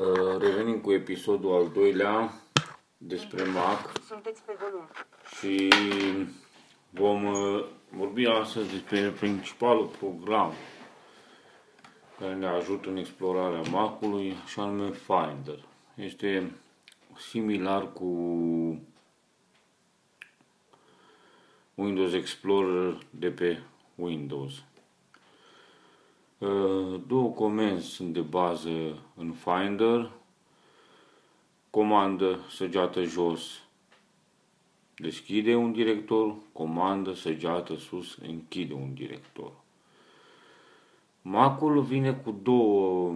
Uh, Revenim cu episodul al doilea despre Mac Sunteți pe volum. și vom uh, vorbi astăzi despre principalul program care ne ajută în explorarea Mac-ului, și anume Finder. Este similar cu Windows Explorer de pe Windows. Uh, Două comenzi sunt de bază în Finder. Comandă săgeată jos deschide un director, comandă săgeată sus închide un director. Macul vine cu două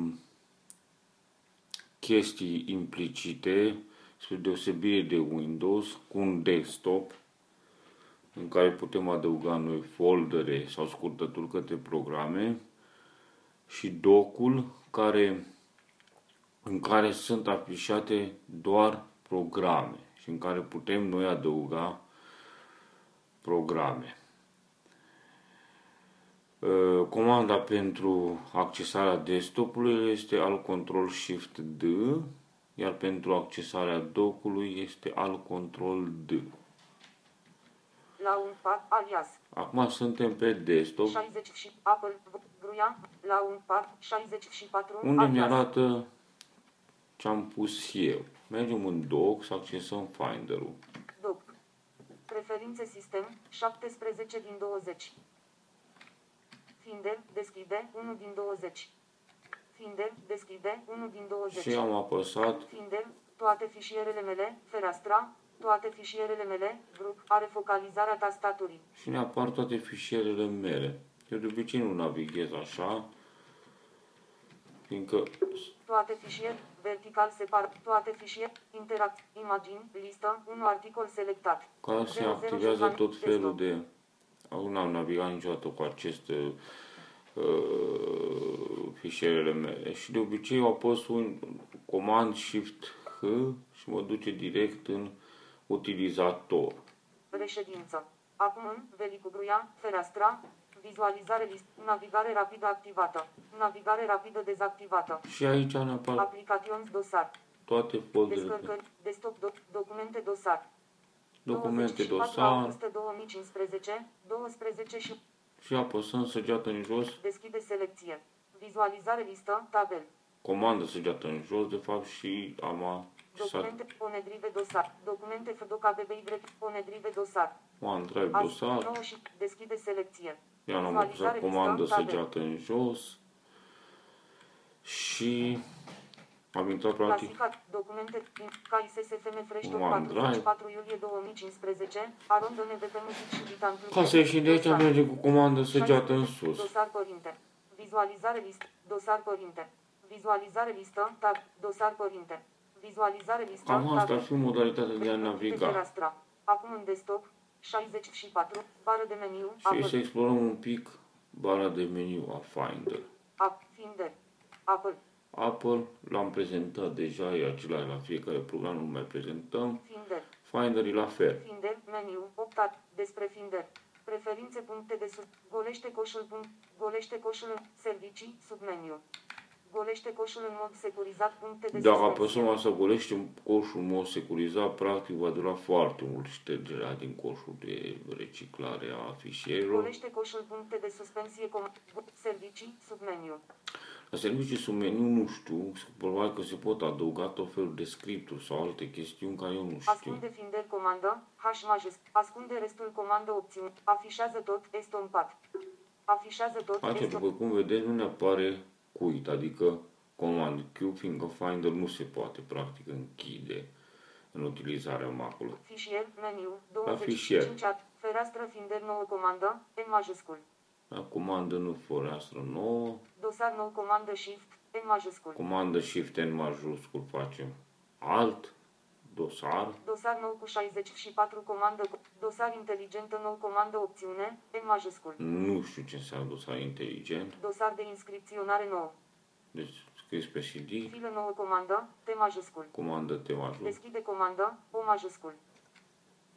chestii implicite, spre deosebire de Windows, cu un desktop în care putem adăuga noi foldere sau scurtături către programe și docul care, în care sunt afișate doar programe și în care putem noi adăuga programe. Uh, Comanda pentru accesarea desktopului este al Control Shift D, iar pentru accesarea docului este al Control D. La un pad alias. Acum suntem pe desktop, 60 și Apple gruia. La un pad 64 unde alias. mi arată ce am pus eu. Mergem în doc să accesăm Finder-ul. Doc. Preferințe sistem 17 din 20. Finder deschide 1 din 20. Finder deschide 1 din 20. Și am apăsat Finder, toate fișierele mele, fereastra, toate fișierele mele, grup, are focalizarea tastaturii. și ne apar toate fișierele mele. Eu de obicei nu navighez așa, fiindcă Toate fișier, vertical separ, toate fișier, interact, imagini, listă, 1 articol selectat. ca se 00 activează Jovan, tot felul desktop. de... Acum n-am navigat niciodată cu aceste uh, fișierele mele și de obicei eu apăs un comand Shift H și mă duce direct în utilizator. Reședință. Acum în, Velicu Gruia, fereastra, vizualizare list, navigare rapidă activată, navigare rapidă dezactivată, Și aici ne apar aplications dosar, toate folderele, descărcări, desktop, doc, documente dosar. documente, 24 dosar august 2015, 12 și și apăsăm săgeată în jos, deschide selecție. Vizualizare listă, tabel. comandă săgeată în jos, de fapt și am a- Documente, onedrive dosar. Documente FDOC ABBY, onedrive dosar. OneDrive Azi, dosar, 9 și deschide selecție. Eu am Vizualizare apăsat comandă listă, tabel. săgeată în jos și am intrat practic Clasicat, documente, KISSFM Fresh Doc OneDrive. 44 iulie 2015, Aron NVP Music și Vitan Plus. Ca să ieșim de aici Dosar. mergem cu comandă săgeată în 16, sus. Dosar părinte. Vizualizare listă. Dosar părinte. Vizualizare listă. Tab. Dosar părinte. Vizualizare listă. Cam asta tab. ar fi modalitatea de a Pe naviga. fereastra. Acum în desktop. 64. Bară de meniu. Și Apple. să explorăm un pic bara de meniu a Finder. App. Finder. Apple. Apple l-am prezentat deja, e același la fiecare program, nu mai prezentăm. Finder. Finder e la fel. Finder. Meniu. Optat. Despre Finder. Preferințe puncte de sus. Golește coșul punct. Golește coșul în servicii. Submeniu. Golește coșul în mod securizat puncte de Dacă suspensie. apăsăm asta, golește coșul în mod securizat, practic va dura foarte mult ștergerea din coșul de reciclare a fișierilor. Golește coșul puncte de suspensie com servicii submeniu. La servicii sub meniu nu știu, probabil că se pot adăuga tot felul de scripturi sau alte chestiuni care eu nu știu. Ascunde fiinder comandă, H majus, ascunde restul comandă opțiuni, afișează tot, estompat. Afișează tot, Aici, estompat. după cum vedeți, nu ne apare quit, adică command Q, fiindcă Finder nu se poate practic închide în utilizarea Mac-ului. Fișier, meniu, La fișier. 25 at, fereastră fiinder nouă comandă, N majuscul. La comandă nu fereastră nouă, Dosar nou comandă shift, N majuscul. comandă Shift N majuscul facem alt, dosar, Dosar nou cu 64 comandă, dosar inteligentă nou comandă opțiune, N majuscul. nu știu ce înseamnă dosar inteligent, Dosar de inscripționare nou. deci scris pe CD, Filă nouă comandă, T majuscul. comandă T majuscul, Deschide comandă, O majuscul.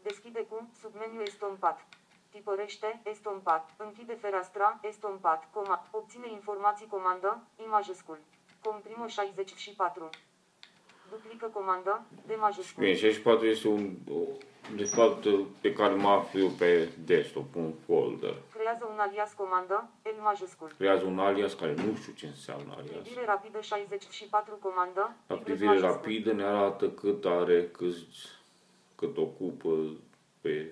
Deschide cu, submeniu estompat. Tipărește, estompat. Închide fereastra, estompat, coma. Obține informații comandă, I majuscul. Comprimă 64. Duplică comandă. De majuscul. Bine, 64 este un, o- de fapt, pe care mă aflu eu pe desktop, un folder. Creează un alias comandă. L majuscul. Creează un alias care nu știu ce înseamnă alias. Privire rapidă 64 comandă. La Y privire majuscul. rapidă ne arată cât are, cât, cât ocupă pe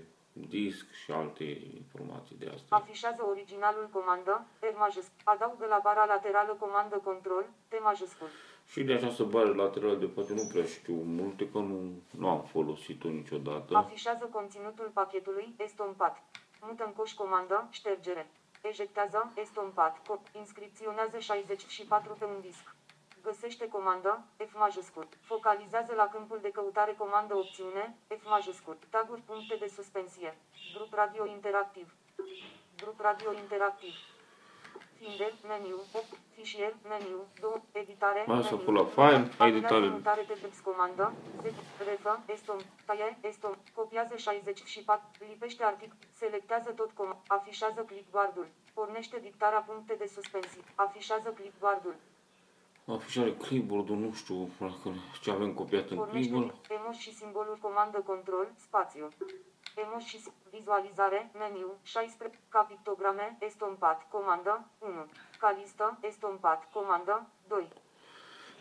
disc și alte informații de astea. Afișează originalul comandă. R majuscul. Adaugă la bara laterală comandă control. T majuscul. Și de această bară laterală de poate nu prea știu multe, că nu, nu am folosit-o niciodată. Afișează conținutul pachetului. Estompat. Mută în coș comandă. Ștergere. Ejectează. Estompat. Co- inscripționează 64 pe un disc. Găsește comandă. F majuscul. Focalizează la câmpul de căutare comandă opțiune. F majuscul. Taguri puncte de suspensie. Grup radio interactiv. Grup radio interactiv. Finder, meniu, op, fișier, meniu, 2, editare, Mai să meniu. pun la file, Alinează editare. mutare de text comandă, Z, refă, estom, taie, estom, copiază 64, lipește articol, selectează tot com, afișează clipboard-ul, pornește dictarea puncte de suspensii, afișează clipboard-ul, Afișare clipboard-ul, nu știu dacă ce avem copiat în pornește clipboard. emos și simbolul comandă control, spațiu. Emos și si- vizualizare, meniu, 16, ca pictograme, estompat, comandă, 1. Ca listă, estompat, comandă, 2.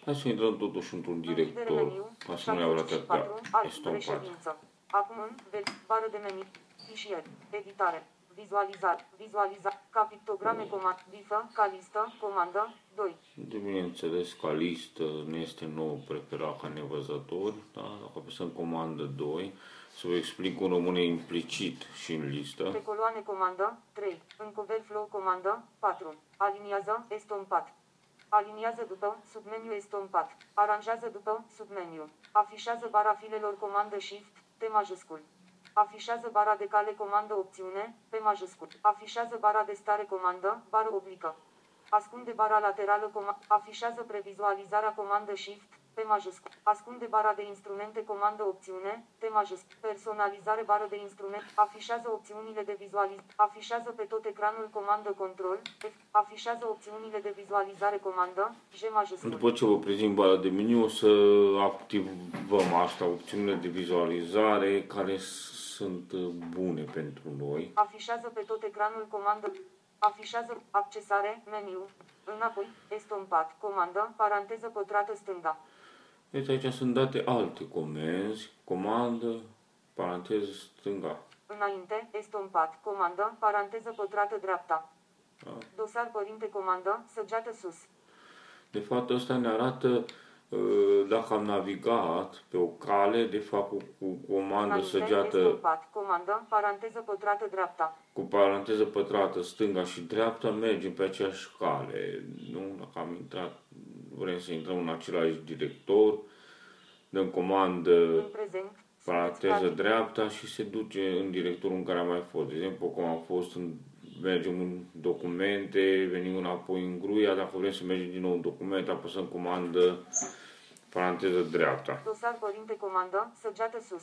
Hai să intrăm totuși într-un director, ca să nu neapărat atâta alt, estompat. reședință. Acum în, ve- bară de meniu, fișier, editare, vizualizare, vizualizare, ca pictograme, comandă, bifă, ca listă, comandă, 2. De bineînțeles, ca listă ne este nou preferat ca nevăzători, da? dacă apăsăm comandă 2, să vă explic cum rămâne implicit și în listă. Pe coloane comandă, 3. În cover flow comandă, 4. Aliniază, estompat. Aliniază după, submeniu estompat. Aranjează după, submeniu. Afișează bara filelor comandă shift, T majuscul. Afișează bara de cale comandă opțiune, P majuscul. Afișează bara de stare comandă, bară oblică. Ascunde bara laterală comandă. Afișează previzualizarea comandă shift, P majuscul. Ascunde bara de instrumente comandă opțiune, T majuscul. Personalizare bară de instrumente. Afișează opțiunile de vizualizare. Afișează pe tot ecranul comandă control. F. Afișează opțiunile de vizualizare comandă, J majuscul. După ce vă prezint bara de meniu, o să activăm asta, opțiunile de vizualizare care sunt uh, bune pentru noi. Afișează pe tot ecranul comandă. Afișează accesare, meniu. Înapoi, estompat, comandă, paranteză pătrată stânga. Deci aici sunt date alte comenzi, comandă, paranteză stânga. Înainte, estompat, comandă, paranteză pătrată dreapta. Da? Dosar părinte comandă, săgeată sus. De fapt, ăsta ne arată uh, dacă am navigat pe o cale, de fapt cu, cu comandă Înainte, săgeată estompat, comandă, paranteză pătrată dreapta. cu paranteză pătrată stânga și dreapta, mergem pe aceeași cale. Nu, dacă am intrat, vrem să intrăm în același director, dăm comandă În prezent, paranteză practic. dreapta și se duce în directorul în care am mai fost. De exemplu, cum am fost în mergem în documente, venim înapoi în gruia, dacă vrem să mergem din nou în documente, apăsăm comandă paranteză dreapta. Dosar părinte comandă, săgeată sus.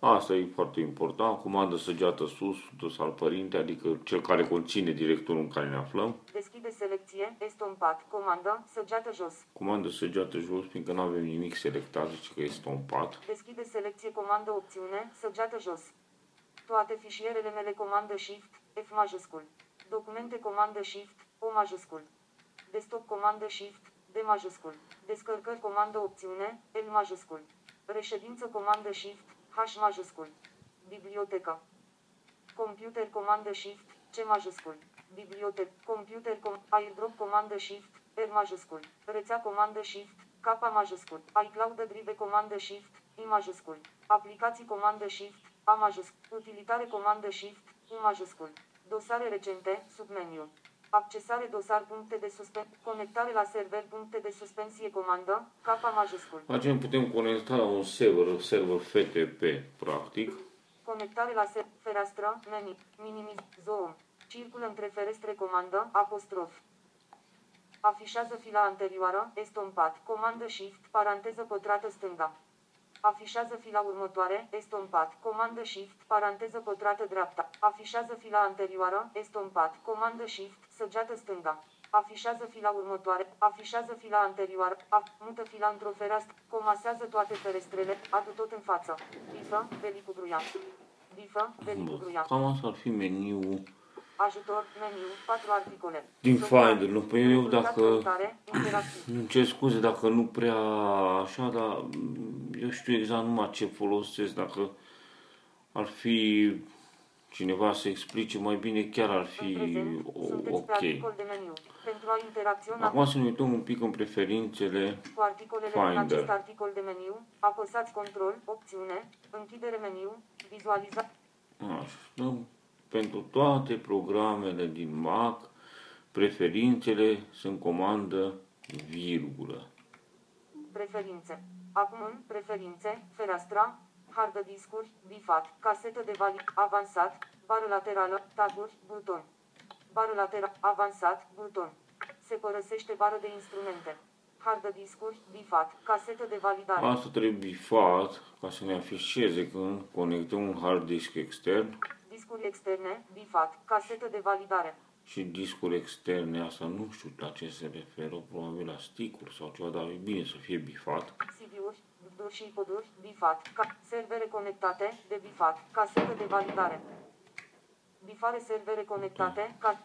Asta e foarte important, comandă săgeată sus, dus al părinte, adică cel care conține directorul în care ne aflăm. Deschide selecție, estompat, comandă, săgeată jos. Comandă săgeată jos, fiindcă nu avem nimic selectat, zice că este un pat. Deschide selecție comandă opțiune, săgeată jos. Toate fișierele mele comandă Shift, F majuscul. Documente comandă Shift, O majuscul. Desktop comandă Shift, D majuscul. Descărcări comandă opțiune, L majuscul. Reședință comandă Shift, H majuscul. Bibliotecă. Computer comandă Shift, C majuscul. Bibliotec. Computer com airdrop comandă Shift, R majuscul. Rețea comandă Shift, K majuscul. iCloud Drive comandă Shift, I majuscul. Aplicații comandă Shift, A majuscul. Utilitare comandă Shift, U majuscul. Dosare recente, submeniu. Accesare dosar puncte de suspensie. Conectare la server puncte de suspensie comandă, K majuscul. Facem, putem conecta la un server, server FTP, practic. Conectare la se- fereastră, menu, minimiz, zoom. Circulă între ferestre comandă, apostrof. Afișează fila anterioară, estompat, comandă shift, paranteză pătrată stânga. Afișează fila următoare, estompat, comandă shift, paranteză pătrată dreapta. Afișează fila anterioară, estompat, comandă shift, săgeată stânga. Afișează fila următoare. Afișează fila anterioară. A, mută fila într-o fereastră. Comasează toate ferestrele. Adu tot în față. Bifă, veli cu gruia. Bifă, veli cu Bă, gruia. cam asta ar fi meniul Ajutor, meniu, 4 articole. din Blocare. Finder. Nu, păi eu Rezultat dacă... căutare, interactiv. Îmi cer scuze dacă nu prea așa, dar mm, eu știu exact numai ce folosesc. Dacă ar fi cineva să explice mai bine, chiar ar În fi prezent, o- sunteți pe ok. articol de meniu. Pentru a interacționa Acum să ne uităm un pic în preferințele. cu articolele din Finder. acest articol de meniu, apăsați control, opțiune, închidere meniu, vizualiza, Așa, dăm pentru toate programele din Mac, preferințele sunt comandă virgulă. preferințe. Acum în preferințe, fereastra, hard discuri, bifat, casetă de valid, avansat, bară laterală, taguri, buton. Bară laterală, avansat, buton. Se părăsește bară de instrumente. Hard discuri, bifat, casetă de validare. Asta trebuie bifat ca să ne afișeze când conectăm un hard disk extern Discuri externe, bifat, casetă de validare. și discuri externe. Asta nu știu la ce se referă, probabil la stick-uri sau ceva, dar e bine să fie bifat. CD-uri, duri și poduri, bifat, ca- servere conectate, de bifat, casetă de validare. Bifare servere conectate, ca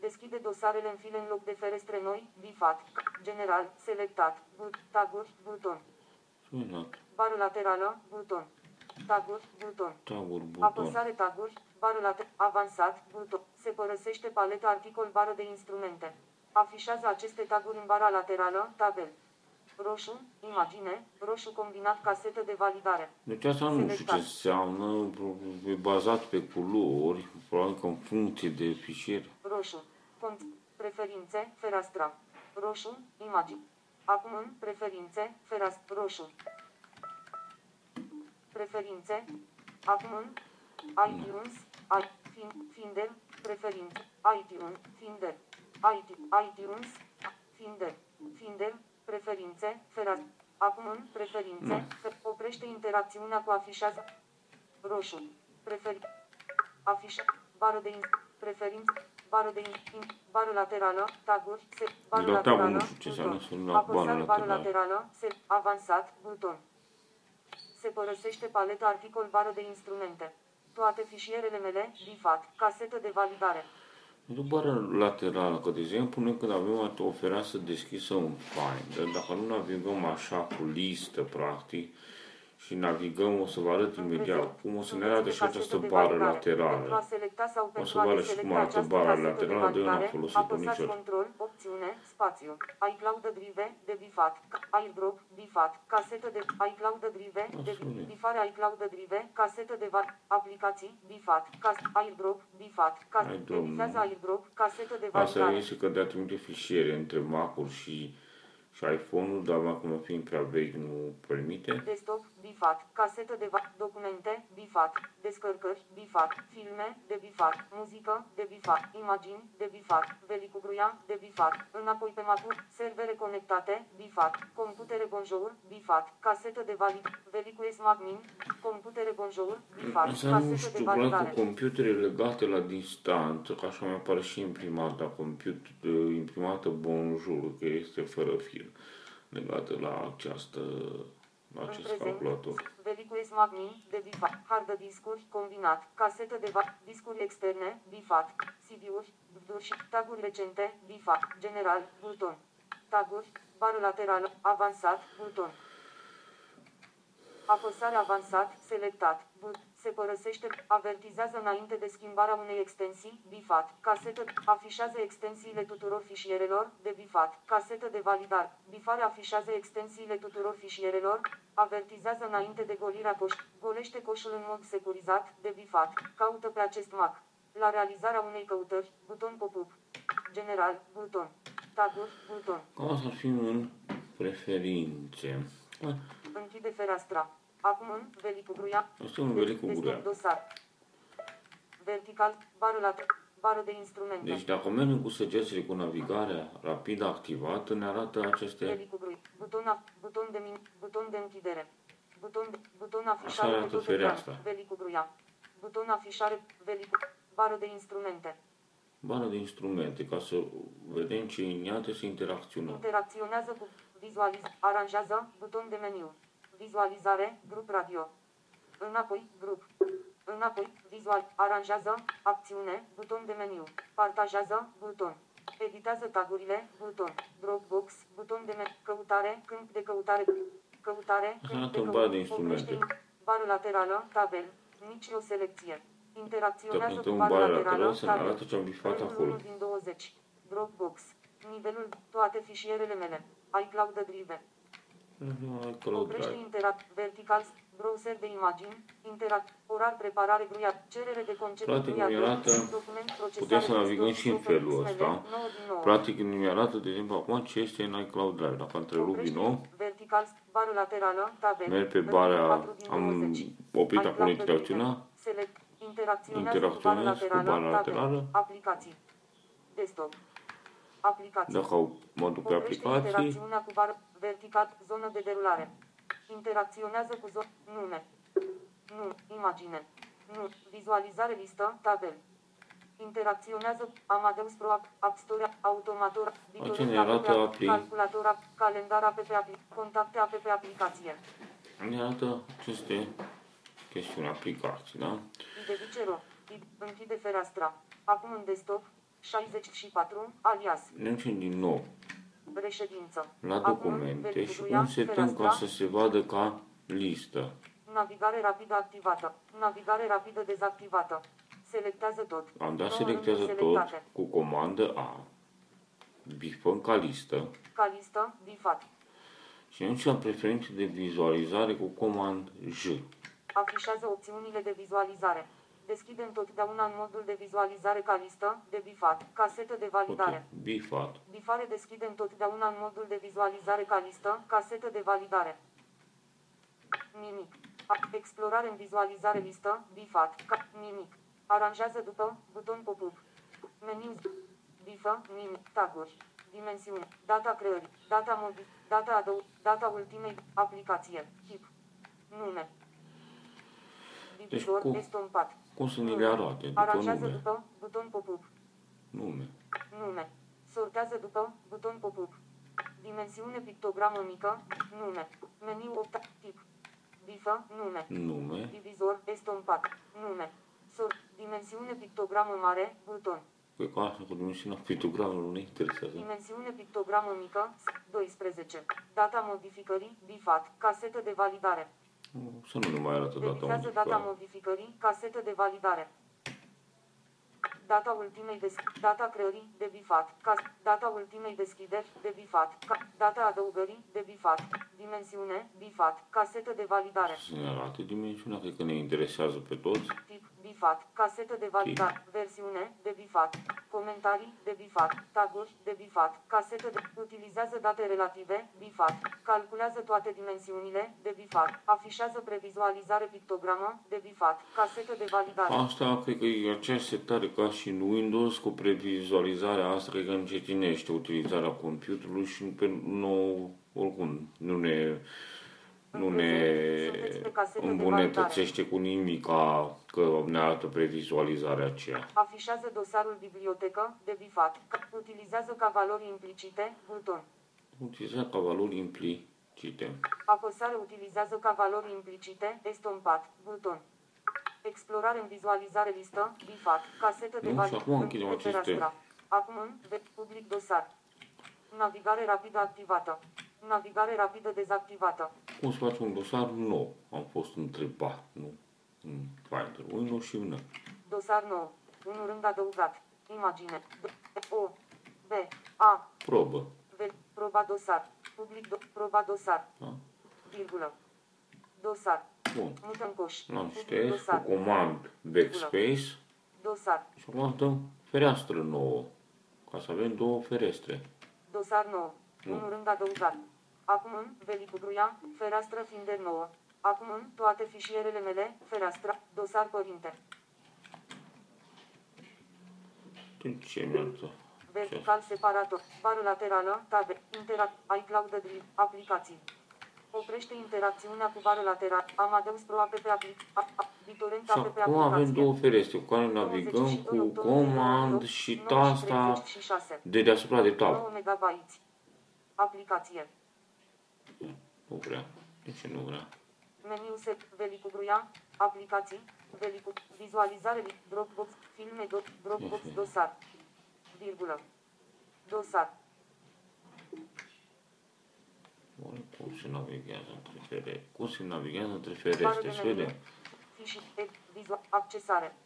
Deschide dosarele în file în loc de ferestre noi, bifat, general, selectat, but, taguri, buton, Exact. bară laterală, buton, taguri, buton, Taburi, buton. apăsare taguri, bară laterală, avansat, buton, se părăsește paleta articol bară de instrumente. Afișează aceste taguri în bara laterală, tabel. Roșu, imagine, roșu combinat casetă de validare. Deci asta nu știu ce Selectat. înseamnă, e bazat pe culori, probabil că în funcție de fișier. Roșu. Cont. Preferințe. Fereastra. Roșu. Imagini. Acum în preferințe. Fereastră. Roșu. Preferințe. Acum în iTunes. I, fin, Finder. Preferințe. iTunes. Finder. IT, iTunes. Finder. Finder. Preferințe. Fereastră. Acum în preferințe. Nu. Fe- oprește interacțiunea cu afișează. Roșu. Preferi. Afișa. Bară de in, preferințe. Bară de in, in, bară laterală. Taguri. Se, bară La tabul laterală. nu știu ce înseamnă buton. să nu la Apăsat bară bară laterală. laterală. Se, avansat. Buton. Se părăsește paleta articol bară de instrumente. Toate fișierele mele, bifat, casetă de validare. Nu bară laterală, că de exemplu noi când avem o fereastră deschisă în Finder, dacă nu navigăm așa cu listă practic și navigăm, o să vă arăt imediat cum o să ne arate și această bară Pentru a laterală. selecta sau pentru să a vă arăt și cum deselecta arată această bara casetă de laterală, de eu n-am validare, folosit-o apăsați niciodată. control, opțiune, spațiu, iCloud Drive, de bifat, airdrop, bifat, casetă de iCloud Drive, de Absolut. bifare iCloud Drive, casetă de va- aplicații, bifat, cas, airdrop, bifat, cas, Airdrop, bifează nu. airdrop, casetă de Asta validare. este că de-a trimite fișiere între Mac-uri și, și iPhone-ul, dar acum fiind prea vechi nu permite. Desktop, bifat, casetă de va- documente, bifat, descărcări, bifat, filme, de bifat, muzică, de bifat, imagini, de bifat, velicugruia, de bifat, înapoi pe mapuri, servere conectate, bifat, computere bonjour, bifat, casetă de valid, velicu Magmin, computere bonjour, bifat, Asta nu casetă de știu, probabil validare. cu computere legate la distanță, că așa mi apare și imprimata, comput, imprimată Bonjour, că este fără fir, legată la această, la În acest prezent, calculator. Velicu Magmin, de bifat, hard discuri, combinat, casetă de va- discuri externe, bifat, CD-uri, duri și taguri recente, bifat, general, buton, taguri, bară laterală, avansat, buton. Apăsare avansat, selectat, but, se părăsește, avertizează înainte de schimbarea unei extensii, bifat, casetă, afișează extensiile tuturor fișierelor, de bifat, casetă de validare, bifare afișează extensiile tuturor fișierelor, avertizează înainte de golirea coș, golește coșul în mod securizat, de bifat, caută pe acest Mac. La realizarea unei căutări, buton pop-up, general, buton, taguri, buton, Cam asta ar fi în preferințe. Ah, închide fereastra. Acum în velicugruia, Asta e un velicu Desktop gurea. dosar. Vertical, bară la bară de instrumente. Deci dacă mergem cu săgețile cu navigarea rapidă activată, ne arată aceste... Velicugru. Buton, a- buton de min, buton de închidere. Buton, de, buton Așa afișare pe arată tot ecran. fereastra. Velicugruia. Buton afișare, velicu, bară de instrumente. bară de instrumente, ca să vedem ce iniate să interacționăm. Interacționează cu vizualiz, aranjează, buton de meniu. Vizualizare, grup radio. Înapoi, grup. Înapoi, vizual, aranjează, acțiune, buton de meniu. Partajează, buton. Editează tagurile, buton. Dropbox, buton de meniu. Căutare, câmp de căutare. Căutare, Asta câmp de arată o bară de căutare. instrumente. Oprește- Bară laterală, tabel. Nici o selecție. Interacționează Dacă cu dăm bară bară laterală, laterală, să ne tabel. arate ce am bifat Rândul acolo. 1 din 20. Dropbox. Nivelul, toate fișierele mele. iCloud Drive. Acolo Oprește drive. interact, vertical, browser de imagini, interact, orar, preparare, gruiat, cerere de concept, Practic, gruiat, mi arată- document, procesare, putem să navigăm desktop, și în stopper, felul XML, ăsta. 9 din 9. Practic nu mi-arată, de exemplu, acum ce este în iCloud Drive. Dacă întrerup din Oprește, nou, vertical, bară laterală, tabel, merg pe rândul bara, 4 din am 20. oprit iCloud acolo Drive. interacțiunea, Select, interacționează, Interacționez cu bara cu bara laterală, laterală. tabel, aplicații, desktop, aplicații. dacă au- mă duc pe Oprește aplicații, interacțiunea cu bară vertical, zonă de derulare. Interacționează cu zonă, nume. Nu, imagine. Nu, vizualizare listă, tabel. Interacționează Amadeus Pro App, App Store, Automator, Bitorul ne arată app, apli. Calculator, app, calendar app, apli, contacte app, aplicație. ne arată aceste chestiuni, aplicații, da? Identicero, închide fereastra. Acum în desktop, 64, alias, Ne ducem din nou reședință. la Acum, documente și verificuia, insertăm ca fereastra, să se vadă ca listă. Navigare rapidă activată. Navigare rapidă dezactivată. Selectează tot. Am dat Nouă selectează rânduri tot selectate. cu comandă A, bifăm ca listă Ca listă, bifat. și atunci am preferințe de vizualizare cu comand J. Afișează opțiunile de vizualizare. Deschide întotdeauna în modul de vizualizare ca listă, de bifat, casetă de Ok, validare. bifat. Bifare deschide întotdeauna în modul de vizualizare ca listă, casetă de validare. Nimic. A- Explorare în vizualizare listă, bifat, ca, nimic. Aranjează după, buton pop-up. Meniu, bifă, nimic, taguri. Dimensiune, data creării, data modic, data adăug, data ultimei, aplicație, tip, nume. Divisor, cu- estompat. Cum să ni le arate? După Aranjează nume. după, buton pop-up. Nume. Nume. Sortează după, buton pop-up. Dimensiune pictogramă mică, nume. Meniu 8, tip. Bifă, nume. Nume. Divizor, estompat, nume. Sort, dimensiune pictogramă mare, buton. Pe că asta cu dimensiunea pictogramului nu ne interesează. Dimensiune pictogramă mică, 12. Data modificării, bifat, casetă de validare. Să nu ne mai arată data Editează data modificare. modificării, casetă de validare. Data ultimei des- data creării, de bifat, ca- data ultimei deschideri, de bifat, ca- data adăugării, de bifat, dimensiune, bifat, casetă de validare, Să ne arate dimensiunea, cred că ne interesează pe toți. tip, bifat, casetă de validare, versiune, de bifat, comentarii, de bifat, taguri, de bifat, casetă de, utilizează date relative, bifat, calculează toate dimensiunile, de bifat, afișează previzualizare pictogramă, de bifat, casetă de validare. Asta cred că e aceeași setare ca și în Windows cu previzualizarea asta, cred că încetinește utilizarea computerului și pe nou, oricum, nu ne, nu ne îmbunătățește cu nimic ca că ne arată previzualizarea aceea. Afișează dosarul bibliotecă, de bifat. Ca- Utilizează ca valori implicite, buton. Utiliza ca valori implicite. Apăsare utilizează ca valori implicite, estompat, buton. Explorare în vizualizare listă, bifat, casetă de Nu, și validare. acum închidem aceste- Acum în ve- public dosar. Navigare rapidă activată. Navigare rapidă dezactivată. Cum să faci un dosar nou? Am fost întrebat, nu? În Finder, Windows și în Dosar nou. Un rând adăugat. Imagine. D- O. B. A. probă. V. Proba dosar. Public do- proba dosar. Da? Virgulă. Dosar. Bun. Mută în coș. L-am Public șters dosar. cu comand backspace Dosar. și acum dăm fereastră nouă, ca să avem două ferestre. Dosar nou. Nu. Un rând adăugat. Acum în Velicubruia, fereastră Finder nouă. Acum în toate fișierele mele, fereastra, dosar părinte. De ce mi-arată? Vertical separator. Bară laterală, tabe, interact, iCloud Drive, aplicații. Oprește interacțiunea cu bară lateral. Amadeus Pro app pe aplic. a- a- BitTorrent Și app pe acum avem aplicație. două ferestre cu care navigăm 92, cu comand și tasta 36. de deasupra de tab. 9 MB. Aplicație. Nu vrea. De ce nu vrea? Meniu se Velicu Gruia, aplicații, Velicu, vizualizare, li- Dropbox, filme, do, Dropbox, dosar, virgulă, dosar, Oare cum se navighează între ferestre? Cum se navighează între bară ferestre? de Să meniu, vedem. fișii, e, vizual, accesare,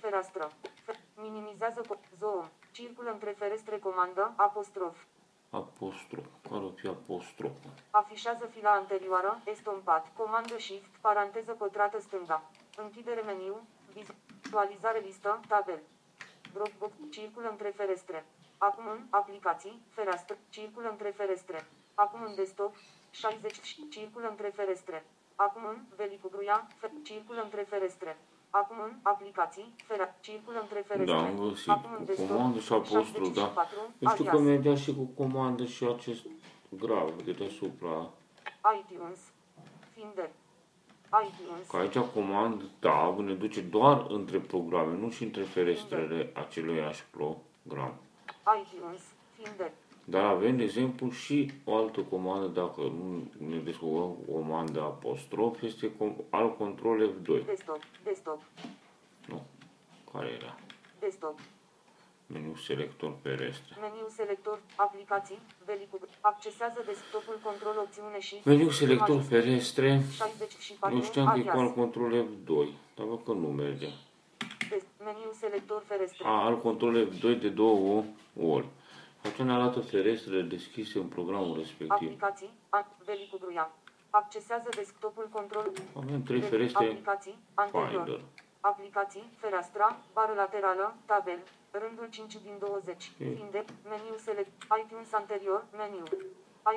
fereastră, fe, minimizează, co- zoom, circulă între ferestre comandă, apostrof, Apostrof. Care o fi apostroful? Afișează fila anterioară, estompat, comandă shift, paranteză pătrată stânga. Închidere meniu, vizualizare listă, tabel. Dropbox, circulă între ferestre. Acum în aplicații, fereastră, circulă între ferestre. Acum în desktop, 60, și- circulă între ferestre. Acum în Velicu Gruia, fe, circulă între ferestre. Acum în aplicații, fera, circulă între ferestre. Da, am găsit. Acum în Cu desktop, comandă și apostrof, da. 64, Eu știu că alias. mergea și cu comandă și acest grav de deasupra. iTunes, Finder, iTunes, Că aici comand tab ne duce doar între programe, nu și între ferestrele aceluiași program. iTunes, Finder, Dar avem, de exemplu, și o altă comandă, dacă nu ne descurcăm cu comandă apostrof, este com- al control F2. desktop, desktop, Nu. Care era? desktop, Meniu selector ferestre. meniu selector, aplicații, Velicu, accesează desktopul control opțiune și Meniu selector ferestre. 64, Eu știam că e cu al da. alias, control F2. Dar văd că nu merge. des, meniu selector ferestre, A, al control F2 de două ori. Atunci ne arată ferestrele deschise în programul respectiv. aplicații, a, Velicu Gruia, accesează desktopul control, Avem trei Veli- ferestre aplicații, anterior, Finder. aplicații, fereastra, bară laterală, tabel, rândul 5 din 20, Ok. Finder, meniu select, iTunes anterior, meniu,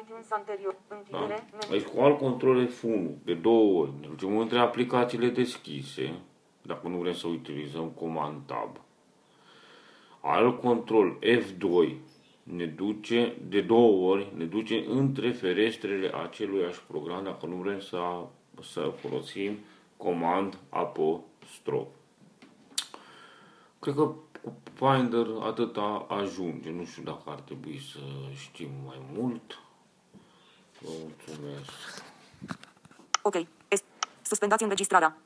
iTunes anterior, Da? închidere, meniu, Aici cu alt control F1 de două ori. Ne ducem între aplicațiile deschise, dacă nu vrem să utilizăm comand tab. Alt control F2 ne duce de două ori, ne duce între ferestrele aceluiași program, dacă nu vrem să, să folosim comand apostrof. Cred că cu Finder atâta ajunge. Nu știu dacă ar trebui să știm mai mult. Vă mulțumesc. ok, est, suspendați înregistrarea.